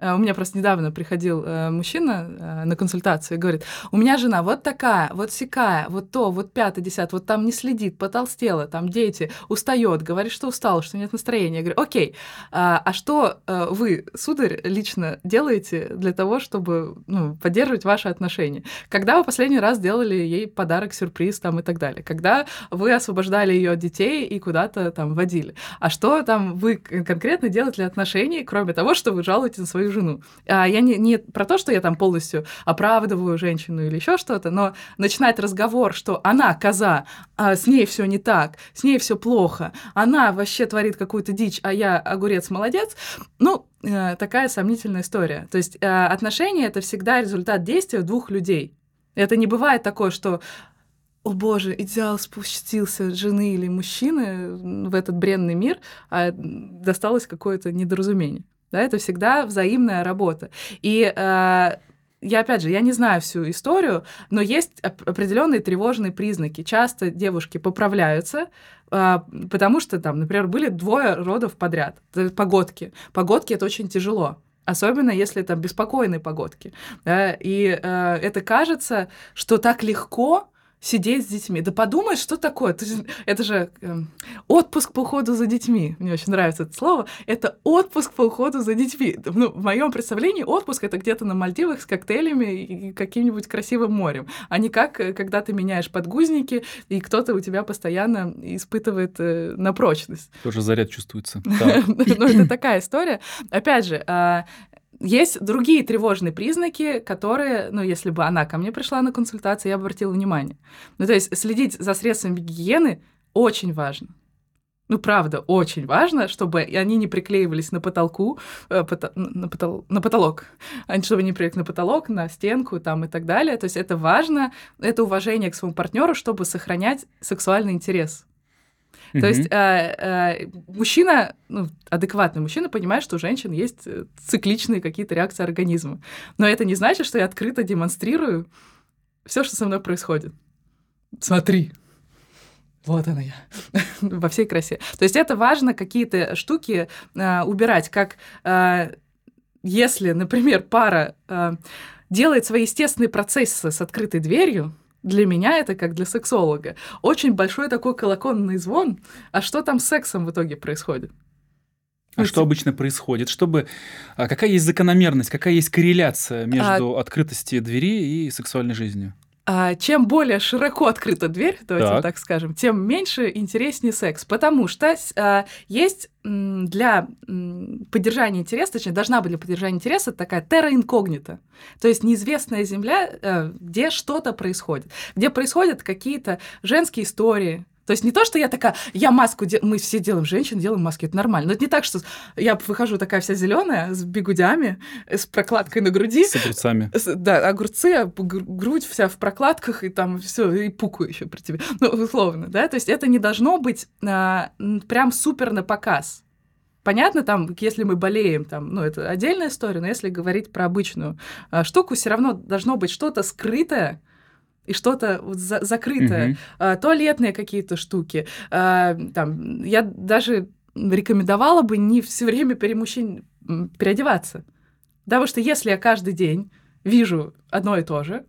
А, У меня просто недавно приходил э, мужчина э, на консультацию и говорит, у меня жена вот такая, вот сякая, вот то, вот пятое, десятое, вот там не следит, потолстела, там дети, устает, говорит, что устала, что нет настроения. Я говорю, окей, а, а что э, вы, сударь, лично делаете для того, чтобы ну, поддерживать ваши отношения? Когда вы последний раз делали ей подарок, сюрприз там и так далее? Когда вы освобождали ее от детей и куда-то там водили? А что там вы конкретно делаете для отношений, кроме того, что вы жалуете на свою жену? А я не, не про то, что я там полностью оправдываю женщину или еще что-то, но начинать разговор, что она коза, а с ней все не так, с ней все плохо, она вообще творит какую-то дичь, а я огурец молодец, ну, э, такая сомнительная история. То есть э, отношения это всегда результат действия двух людей. Это не бывает такое, что о боже, идеал спустился жены или мужчины в этот бренный мир, а досталось какое-то недоразумение. Да, это всегда взаимная работа. И э, я, опять же, я не знаю всю историю, но есть оп- определенные тревожные признаки. Часто девушки поправляются, а, потому что там, например, были двое родов подряд, т- погодки. Погодки это очень тяжело. Особенно если там беспокойные погодки. да, и э, это кажется, что так легко сидеть с детьми. Да подумай, что такое? Это же эм, отпуск по уходу за детьми. Мне очень нравится это слово. Это отпуск по уходу за детьми. Ну, в моем представлении отпуск это где-то на Мальдивах с коктейлями и каким-нибудь красивым морем, а не как, э, когда ты меняешь подгузники, и кто-то у тебя постоянно испытывает э, на прочность. Тоже заряд чувствуется. Ну, это такая история. Опять же, а, есть другие тревожные признаки, которые, ну, если бы она ко мне пришла на консультацию, я бы обратила внимание. Ну, то есть следить за средствами гигиены очень важно. Ну, правда, очень важно, чтобы они не приклеивались на потолку, э, пото- на, потол- на потолок, они чтобы не приклеились на потолок, на стенку там и так далее. То есть это важно, это уважение к своему партнеру, чтобы сохранять сексуальный интерес. То есть э, э, мужчина, ну, адекватный мужчина понимает, что у женщин есть э, цикличные какие-то реакции организма. Но это не значит, что я открыто демонстрирую все, что со мной происходит. Смотри, вот она я, во всей красе. То есть это важно какие-то штуки э, убирать, как э, если, например, пара э, делает свои естественные процессы с открытой дверью, для меня это как для сексолога. Очень большой такой колокольный звон. А что там с сексом в итоге происходит? А что обычно происходит? Чтобы а какая есть закономерность, какая есть корреляция между а... открытостью двери и сексуальной жизнью? А, чем более широко открыта дверь, давайте так, так скажем, тем меньше интереснее секс. Потому что а, есть для поддержания интереса, точнее, должна быть для поддержания интереса такая терра инкогнита. То есть неизвестная земля, а, где что-то происходит, где происходят какие-то женские истории, то есть не то, что я такая, я маску, де... мы все делаем, женщины делаем маски, это нормально. Но это не так, что я выхожу такая вся зеленая с бигудями, с прокладкой на груди. С огурцами. С, да, огурцы, а грудь вся в прокладках, и там все, и пуку еще при тебе. Ну, условно, да. То есть это не должно быть а, прям супер на показ. Понятно, там, если мы болеем, там, ну, это отдельная история, но если говорить про обычную а, штуку, все равно должно быть что-то скрытое, и что-то вот за закрытое, угу. а, туалетные какие-то штуки. А, там, я даже рекомендовала бы не все время перед мужчин переодеваться. Потому что если я каждый день вижу одно и то же,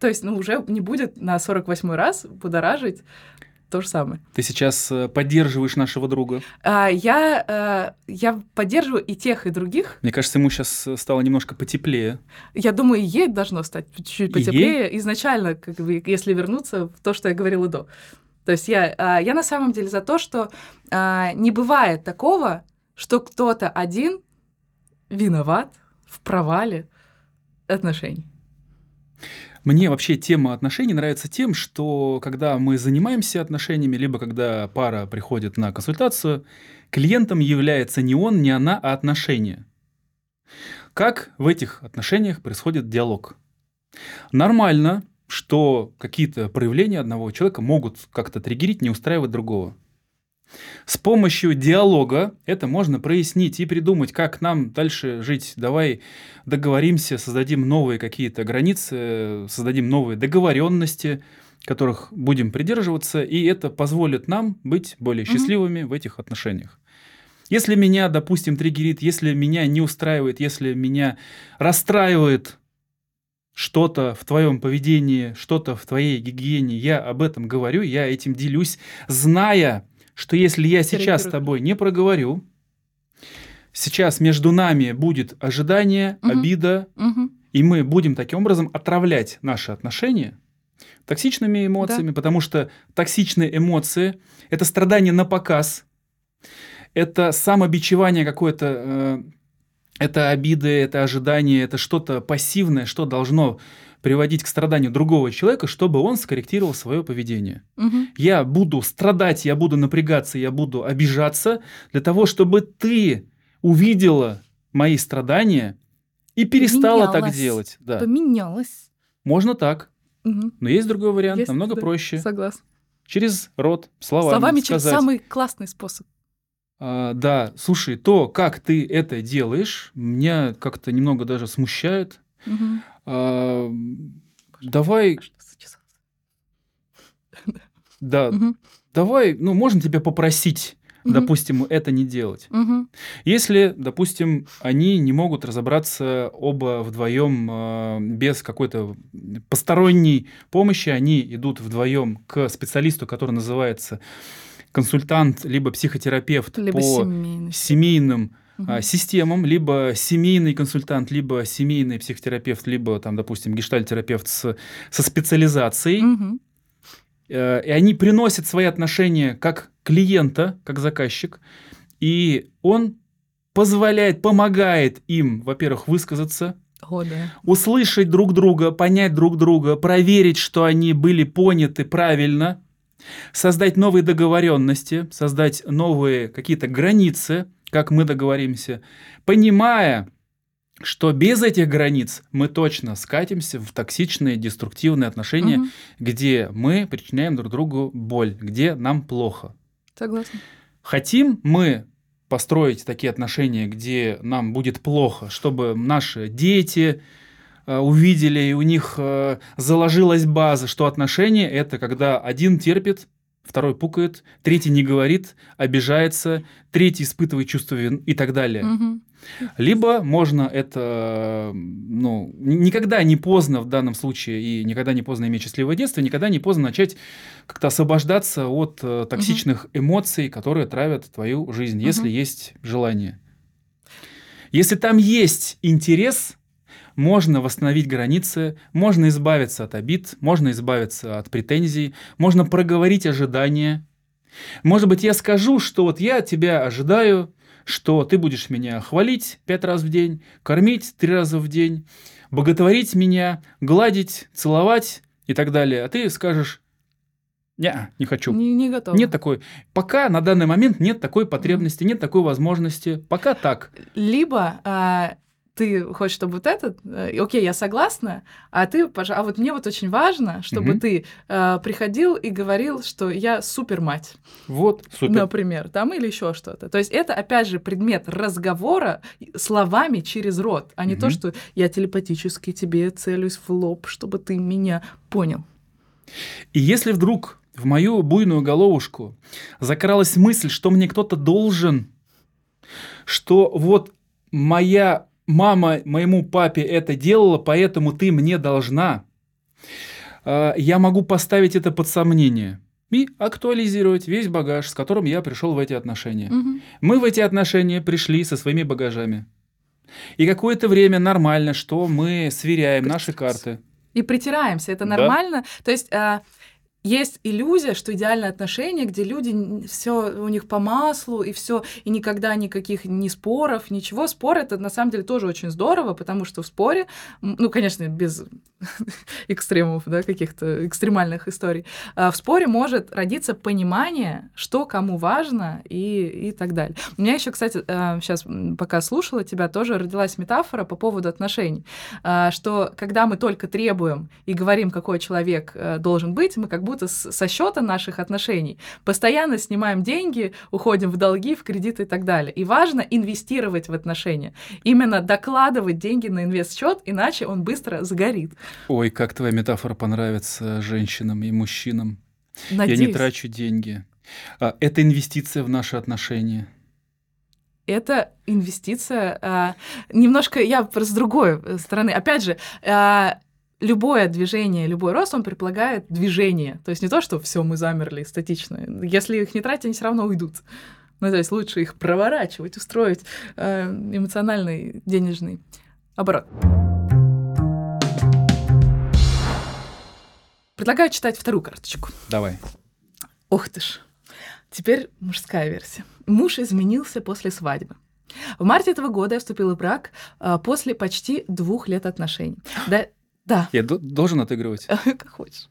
то есть, ну, уже не будет на 48 раз будоражить то же самое. Ты сейчас э, поддерживаешь нашего друга? А, я, а, я поддерживаю и тех, и других. Мне кажется, ему сейчас э, стало немножко потеплее. Я думаю, и ей должно стать чуть-чуть потеплее ей? изначально, как бы, если вернуться в то, что я говорила до. То есть я, а, я на самом деле за то, что а, не бывает такого, что кто-то один виноват в провале отношений. Мне вообще тема отношений нравится тем, что когда мы занимаемся отношениями, либо когда пара приходит на консультацию, клиентом является не он, не она, а отношения. Как в этих отношениях происходит диалог? Нормально, что какие-то проявления одного человека могут как-то триггерить, не устраивать другого. С помощью диалога это можно прояснить и придумать, как нам дальше жить. Давай договоримся, создадим новые какие-то границы, создадим новые договоренности, которых будем придерживаться, и это позволит нам быть более счастливыми mm-hmm. в этих отношениях. Если меня, допустим, триггерит, если меня не устраивает, если меня расстраивает что-то в твоем поведении, что-то в твоей гигиене, я об этом говорю, я этим делюсь, зная, что если я сейчас с тобой не проговорю, сейчас между нами будет ожидание, угу. обида, угу. и мы будем таким образом отравлять наши отношения токсичными эмоциями, да. потому что токсичные эмоции – это страдание на показ, это самобичевание какое-то, э, это обиды, это ожидание, это что-то пассивное, что должно приводить к страданию другого человека, чтобы он скорректировал свое поведение. Угу. Я буду страдать, я буду напрягаться, я буду обижаться для того, чтобы ты увидела мои страдания и перестала Поменялась. так делать. Да. Поменялась. Можно так. Угу. Но есть другой вариант, есть, намного да, проще. Согласен. Через рот, словами. Словами сказать. через самый классный способ. А, да, слушай, то, как ты это делаешь, меня как-то немного даже смущает. Угу. А, давай... Да, угу. давай, ну, можно тебя попросить, угу. допустим, это не делать. Угу. Если, допустим, они не могут разобраться оба вдвоем э, без какой-то посторонней помощи, они идут вдвоем к специалисту, который называется консультант, либо психотерапевт либо по семейный. семейным угу. системам, либо семейный консультант, либо семейный психотерапевт, либо, там, допустим, гештальтерапевт с, со специализацией. Угу. И они приносят свои отношения как клиента, как заказчик, и он позволяет, помогает им, во-первых, высказаться, О, да. услышать друг друга, понять друг друга, проверить, что они были поняты правильно, создать новые договоренности, создать новые какие-то границы, как мы договоримся, понимая, что без этих границ мы точно скатимся в токсичные, деструктивные отношения, угу. где мы причиняем друг другу боль, где нам плохо. Согласна. Хотим мы построить такие отношения, где нам будет плохо, чтобы наши дети э, увидели, и у них э, заложилась база, что отношения это когда один терпит, второй пукает, третий не говорит, обижается, третий испытывает чувство вины и так далее. Угу. Либо можно это, ну, никогда не поздно в данном случае, и никогда не поздно иметь счастливое детство, никогда не поздно начать как-то освобождаться от э, токсичных угу. эмоций, которые травят твою жизнь, угу. если есть желание. Если там есть интерес, можно восстановить границы, можно избавиться от обид, можно избавиться от претензий, можно проговорить ожидания. Может быть, я скажу, что вот я тебя ожидаю, что ты будешь меня хвалить пять раз в день, кормить три раза в день, боготворить меня, гладить, целовать и так далее. А ты скажешь, не, не хочу. Не, не готов. Нет такой. Пока на данный момент нет такой потребности, нет такой возможности. Пока так. Либо а, ты хочешь, чтобы вот этот, э, окей, я согласна, а ты, а вот мне вот очень важно, чтобы угу. ты э, приходил и говорил, что я супер мать. Вот, супер. Например, там или еще что-то. То есть это, опять же, предмет разговора словами через рот, а не угу. то, что я телепатически тебе целюсь в лоб, чтобы ты меня понял. И если вдруг в мою буйную головушку закралась мысль, что мне кто-то должен, что вот моя мама моему папе это делала, поэтому ты мне должна, а, я могу поставить это под сомнение и актуализировать весь багаж, с которым я пришел в эти отношения. Угу. Мы в эти отношения пришли со своими багажами. И какое-то время нормально, что мы сверяем наши карты. И притираемся, это нормально. Да. То есть а, есть иллюзия, что идеальные отношения, где люди все у них по маслу и все, и никогда никаких ни споров, ничего. Спор это на самом деле тоже очень здорово, потому что в споре, ну, конечно, без экстремов, да, каких-то экстремальных историй, а в споре может родиться понимание, что кому важно и, и так далее. У меня еще, кстати, сейчас, а, пока слушала тебя, тоже родилась метафора по поводу отношений, а, что когда мы только требуем и говорим, какой человек э, должен быть, мы как будто будто со счета наших отношений постоянно снимаем деньги, уходим в долги, в кредиты и так далее. И важно инвестировать в отношения. Именно докладывать деньги на инвест-счет, иначе он быстро сгорит. Ой, как твоя метафора понравится женщинам и мужчинам. Надеюсь. Я не трачу деньги. А, это инвестиция в наши отношения это инвестиция. А, немножко я с другой стороны. Опять же, а, любое движение, любой рост, он предполагает движение. То есть не то, что все мы замерли статично. Если их не тратить, они все равно уйдут. Ну, то есть лучше их проворачивать, устроить э, эмоциональный, денежный оборот. Предлагаю читать вторую карточку. Давай. Ух ты ж. Теперь мужская версия. Муж изменился после свадьбы. В марте этого года я вступила в брак а, после почти двух лет отношений. Да, да. Я должен отыгрывать? Как хочешь.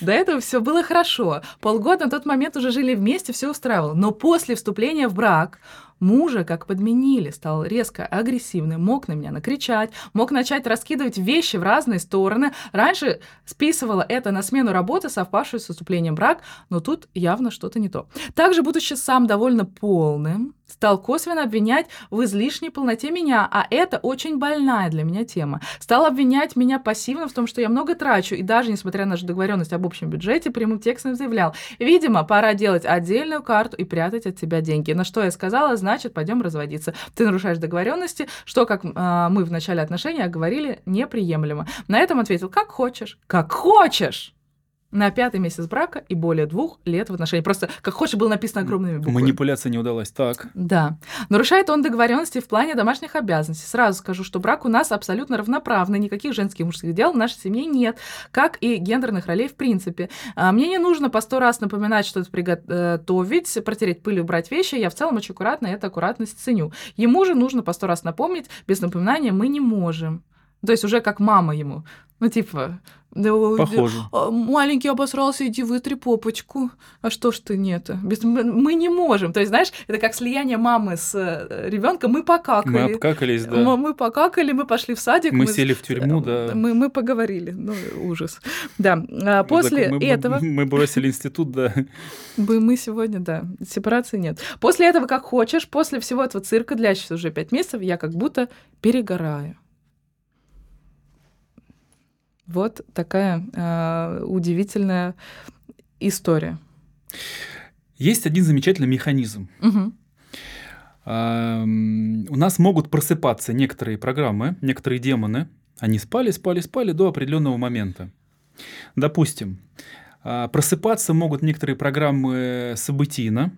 До этого все было хорошо. Полгода на тот момент уже жили вместе, все устраивало. Но после вступления в брак Мужа как подменили, стал резко агрессивным, мог на меня накричать, мог начать раскидывать вещи в разные стороны. Раньше списывала это на смену работы, совпавшую с вступлением в брак, но тут явно что-то не то. Также, будучи сам довольно полным, стал косвенно обвинять в излишней полноте меня, а это очень больная для меня тема. Стал обвинять меня пассивно в том, что я много трачу, и даже несмотря на нашу договоренность об общем бюджете, прямым текстом заявлял, видимо, пора делать отдельную карту и прятать от тебя деньги. На что я сказала, значит, пойдем разводиться. Ты нарушаешь договоренности, что, как э, мы в начале отношений говорили, неприемлемо. На этом ответил, как хочешь. Как хочешь! На пятый месяц брака и более двух лет в отношении. Просто, как хочешь, было написано огромными буквами. Манипуляция не удалась. Так. Да. Нарушает он договоренности в плане домашних обязанностей. Сразу скажу, что брак у нас абсолютно равноправный. Никаких женских и мужских дел в нашей семье нет, как и гендерных ролей в принципе. А, мне не нужно по сто раз напоминать, что-то приготовить, протереть пыль, убрать вещи. Я в целом очень аккуратно эту аккуратность ценю. Ему же нужно по сто раз напомнить. Без напоминания мы не можем. То есть уже как мама ему. Ну, типа, да, Похоже. а, маленький обосрался, иди вытри попочку. А что ж ты нет? Без- Мы мы не можем. То есть, знаешь, это как слияние мамы с ребенком. Мы Мы покакали. обкакались, да. Мы, мы покакали, мы пошли в садик. Мы с- сели в тюрьму, да. Мы, мы поговорили. Ну, ужас. Да. А после Мы- мы- этого... Мы бросили институт, да. Мы, мы сегодня, да, сепарации нет. После этого, как хочешь, после всего этого цирка, длящегося уже пять месяцев, я как будто перегораю. Вот такая а, удивительная история. Есть один замечательный механизм. Ам, У нас могут просыпаться некоторые программы, некоторые демоны. Они спали, спали, спали до определенного момента. Допустим, а, просыпаться могут некоторые программы событийно,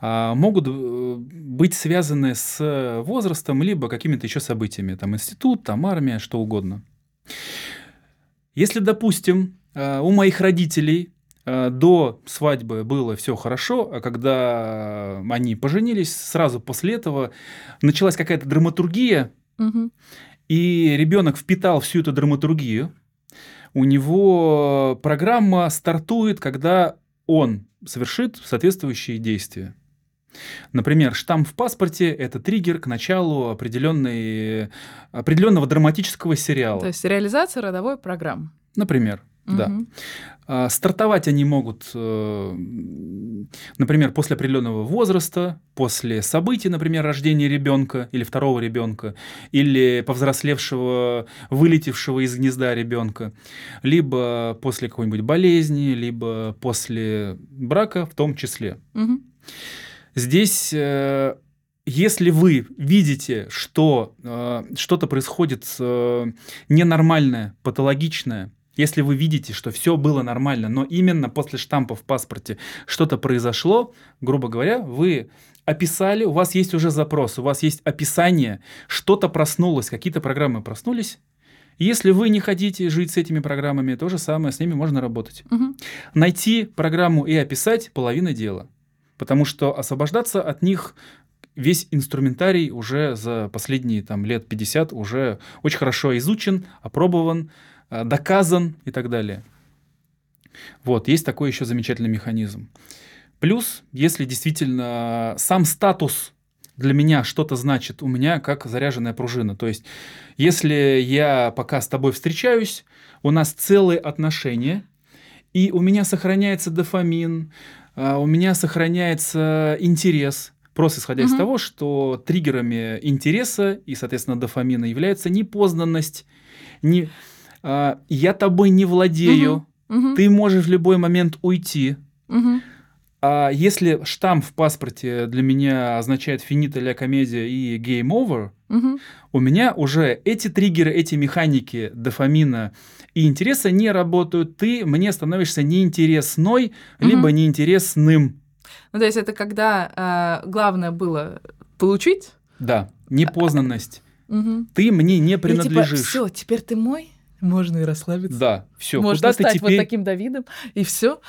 а, могут э, быть связаны с возрастом, либо какими-то еще событиями. Там институт, там армия, что угодно. Если, допустим, э, у моих родителей э, до свадьбы было все хорошо, а когда они поженились, сразу после этого началась какая-то драматургия, Мгм. и ребенок впитал всю эту драматургию, у него программа стартует, когда он совершит соответствующие действия. Например, штамп в паспорте – это триггер к началу определенной, определенного драматического сериала. То есть реализация родовой программы. Например, да. Мгм. А, Стартовать они могут, э, например, после определенного возраста, после событий, например, рождения ребенка или второго ребенка, или повзрослевшего, вылетевшего из гнезда ребенка, либо после какой-нибудь болезни, либо после брака в том числе. Мгм. Здесь, э, если вы видите, что э, что-то происходит э, ненормальное, патологичное, если вы видите, что все было нормально, но именно после штампа в паспорте что-то произошло, грубо говоря, вы описали, у вас есть уже запрос, у вас есть описание, что-то проснулось, какие-то программы проснулись. Если вы не хотите жить с этими программами, то же самое, с ними можно работать. Мгм. Найти программу и описать – половина дела. Потому что освобождаться от них весь инструментарий уже за последние там, лет 50 уже очень хорошо изучен, опробован, э, доказан и так далее. Вот, есть такой еще замечательный механизм. Плюс, если действительно сам статус для меня что-то значит, у меня как заряженная пружина. То есть, если я пока с тобой встречаюсь, у нас целые отношения, и у меня сохраняется дофамин, у меня сохраняется интерес, просто исходя из Мгм. того, что триггерами интереса и, соответственно, дофамина является непознанность, не, а, я тобой не владею, Мгм. ты можешь в любой момент уйти. Мгм. А если штамп в паспорте для меня означает финита ля комедия и game over, Мгм. у меня уже эти триггеры, эти механики дофамина и интереса не работают. Ты мне становишься неинтересной, либо Мгм. неинтересным. Ну, то есть это когда а, главное было получить. Да, непознанность. Мгм. Ты мне не И типа, принадлежишь. все, теперь ты мой. Можно и расслабиться. Да, все. Можно Куда ты стать вот теперь, таким Давидом, и все.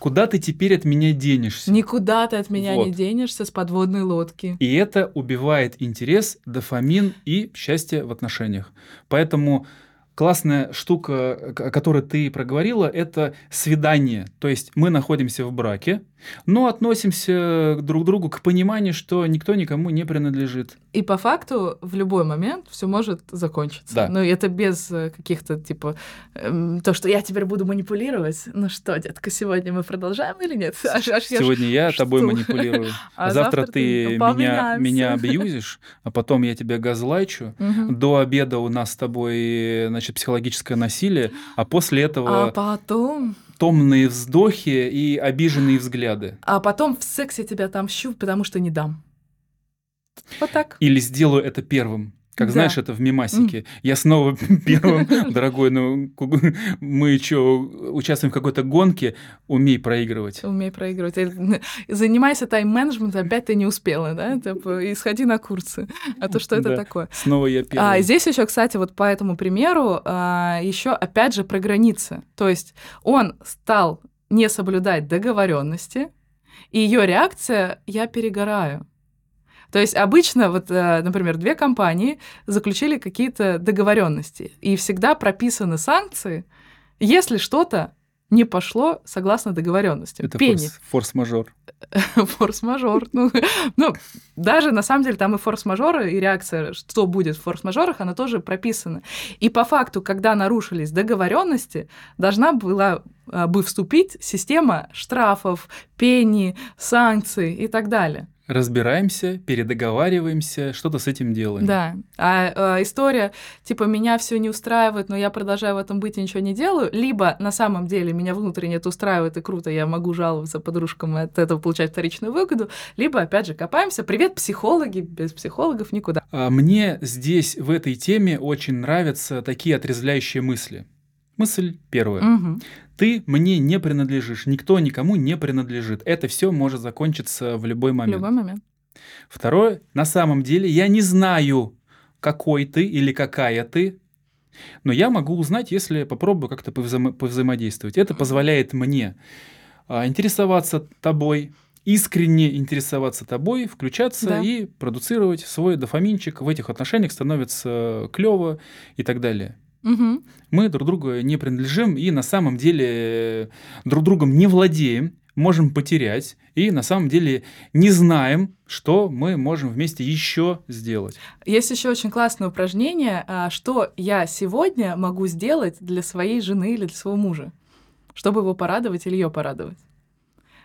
Куда ты теперь от меня денешься? Никуда ты от меня не Вот. денешься с подводной лодки. И это убивает интерес, дофамин и счастье в отношениях. Поэтому классная штука, о которой ты проговорила, это свидание. То есть мы находимся в браке, но относимся друг к другу к пониманию, что никто никому не принадлежит. И по факту в любой момент все может закончиться. Да. Но это без э, каких-то типа эм, то, что я теперь буду манипулировать. Ну что, детка, сегодня мы продолжаем или нет? Аж- аж я Сегодня я что? тобой манипулирую, А завтра завтра ты меня, меня абьюзишь, а потом я тебя газлайчу. Мгм. До обеда у нас с тобой значит, психологическое насилие, а после этого А потом, томные вздохи и обиженные взгляды. а потом в сексе тебя отомщу, потому что не дам. Вот так. Или сделаю это первым. Как Да. знаешь, это в мемасике. Я снова первым, дорогой, ну мы что, участвуем в какой-то гонке, умей проигрывать. Умей проигрывать. Или, Занимайся тайм-менеджментом, опять ты не успела, да? Типа, и сходи на курсы. А то что это Да. такое? Снова я первый. А, здесь еще, кстати, вот по этому примеру, еще опять же про границы. То есть он стал не соблюдать договоренности, и ее реакция «я перегораю». То есть обычно, вот, э, например, две компании заключили какие-то договоренности, и всегда прописаны санкции, если что-то не пошло согласно договоренности. Это Пени. форс- форс-мажор. Форс-мажор. Ну, ну, даже на самом деле там и форс-мажоры, и реакция, что будет в форс-мажорах, она тоже прописана. И по факту, когда нарушились договоренности, должна была а, бы вступить система штрафов, пени, санкций и так далее. Разбираемся, передоговариваемся, что-то с этим делаем. Да. А э, история, типа, меня все не устраивает, но я продолжаю в этом быть и ничего не делаю, либо на самом деле меня внутренне это устраивает и круто, я могу жаловаться подружкам и от этого получать вторичную выгоду, либо, опять же, копаемся. Привет, психологи, без психологов никуда. А Мне здесь, в этой теме, очень нравятся такие отрезвляющие мысли. Мысль первая. Мгм. Ты мне не принадлежишь, никто никому не принадлежит. Это все может закончиться в любой В момент. любой момент. Второе, на самом деле я не знаю, какой ты или какая ты, но я могу узнать, если попробую как-то повзаимо- повзаимодействовать. Это позволяет мне а, интересоваться тобой, искренне интересоваться тобой, включаться Да. и продуцировать свой дофаминчик. В этих отношениях становится клево и так далее. Мгм. Мы друг другу не принадлежим и на самом деле э, друг другом не владеем, можем потерять и на самом деле не знаем, что мы можем вместе еще сделать. Есть еще очень классное упражнение, а, что я сегодня могу сделать для своей жены или для своего мужа, чтобы его порадовать или ее порадовать.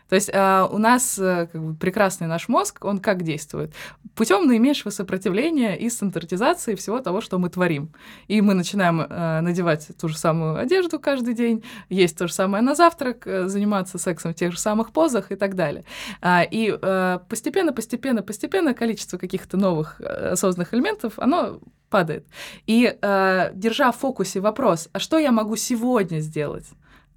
То есть а, у нас э, как бы, прекрасный наш мозг, он как действует? Путем наименьшего сопротивления и стандартизации всего того, что мы творим. И мы начинаем э, надевать ту же самую одежду каждый день, есть то же самое на завтрак, э, заниматься сексом в тех же самых позах и так далее. А, И э, постепенно, постепенно, постепенно количество каких-то новых э, осознанных элементов, оно падает. И э, держа в фокусе вопрос, а что я могу сегодня сделать?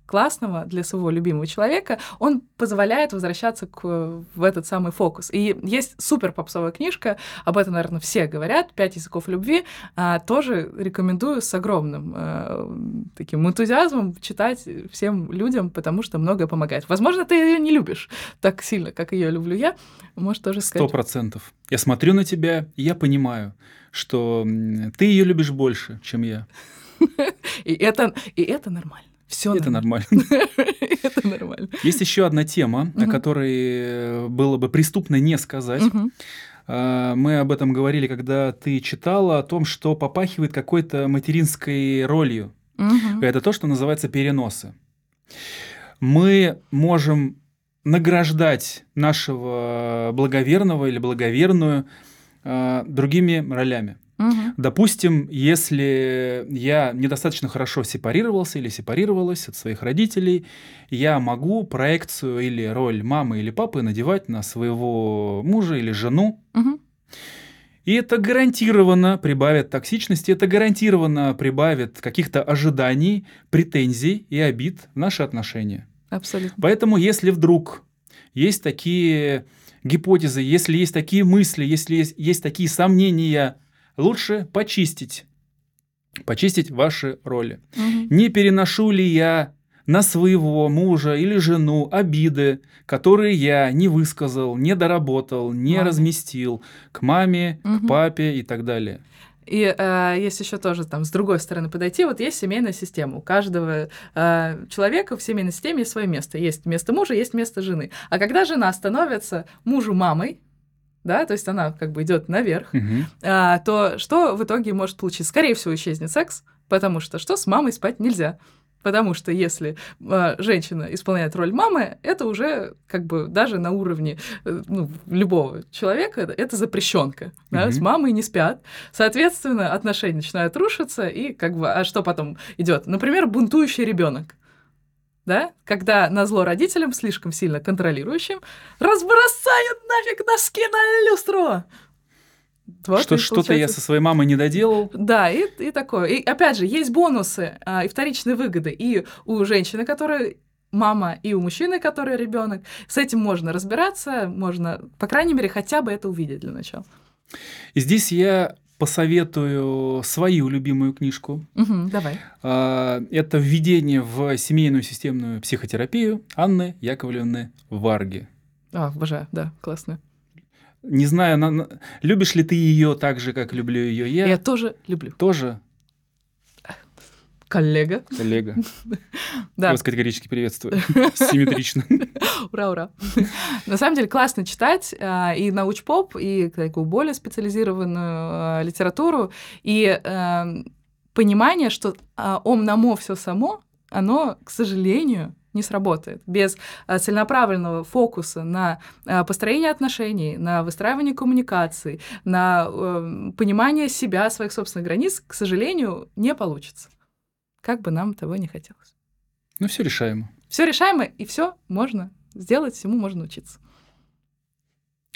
Классного для своего любимого человека, он позволяет возвращаться к, в этот самый фокус. И есть супер попсовая книжка, об этом, наверное, все говорят, «Пять языков любви», а, тоже рекомендую с огромным а, таким энтузиазмом читать всем людям, потому что многое помогает. Возможно, ты ее не любишь так сильно, как ее люблю я, может тоже Сто сказать. процентов. Я смотрю на тебя, и я понимаю, что ты ее любишь больше, чем я. И это, и это нормально. Все Это нормально. Это нормально. Есть еще одна тема, о которой э, было бы преступно не сказать. А, Мы об этом говорили, когда ты читала о том, что попахивает какой-то материнской ролью. Мгм. Это то, что называется переносы. Мы можем награждать нашего благоверного или благоверную а, другими ролями. Мгм. Допустим, если я недостаточно хорошо сепарировался или сепарировалась от своих родителей, я могу проекцию или роль мамы или папы надевать на своего мужа или жену, Мгм. и это гарантированно прибавит токсичности, это гарантированно прибавит каких-то ожиданий, претензий и обид в наши отношения. Абсолютно. Поэтому, если вдруг есть такие гипотезы, если есть такие мысли, если есть, есть такие сомнения, лучше почистить. Почистить ваши роли. Мгм. Не переношу ли я на своего мужа или жену обиды, которые я не высказал, не доработал, не Маме. разместил к маме, Мгм. к папе и так далее. И э, есть еще тоже там с другой стороны подойти. Вот есть семейная система. У каждого э, человека в семейной системе есть свое место. Есть место мужа, есть место жены. А когда жена становится мужу мамой, да, то есть она как бы идет наверх, Мгм. а, то что в итоге может получиться? Скорее всего, исчезнет секс, потому что что с мамой спать нельзя. Потому что если э, женщина исполняет роль мамы, это уже как бы даже на уровне э, ну, любого человека это- запрещенка. Да? Мгм. С мамой не спят. Соответственно, отношения начинают рушиться, и как бы, а что потом идет? Например, бунтующий ребенок. Да? Когда на зло родителям, слишком сильно контролирующим, разбросают нафиг носки на люстру. Вот Что, что-то я со своей мамой не доделал. да, и, и такое. И опять же, есть бонусы а, и вторичные выгоды и у женщины, которая мама, и у мужчины, который ребенок. С этим можно разбираться, можно, по крайней мере, хотя бы это увидеть для начала. И здесь я посоветую свою любимую книжку. Мгм, давай. А, Это введение в семейную системную психотерапию Анны Яковлевны Варги. А, обожаю, да, классно. Не знаю, на- на- любишь ли ты ее так же, как люблю ее я. Я тоже люблю. Тоже Коллега. коллега. Я Да, вас категорически приветствую. Симметрично. ура, ура. На самом деле классно читать а, и научпоп, и такую более специализированную а, литературу, и эм, понимание, что а, ом намо все само, оно, к сожалению, не сработает. Без а, целенаправленного фокуса на а, построение отношений, на выстраивание коммуникаций, на эм, понимание себя, своих собственных границ, к сожалению, не получится. Как бы нам того не хотелось. Ну, все решаемо. Все решаемо, и все можно сделать, всему можно учиться.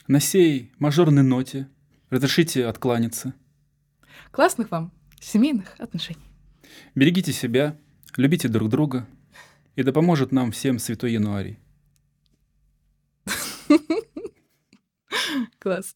На сей мажорной ноте разрешите откланяться. Классных вам семейных отношений. Берегите себя, любите друг друга, и да поможет нам всем Святой Януарий. Класс.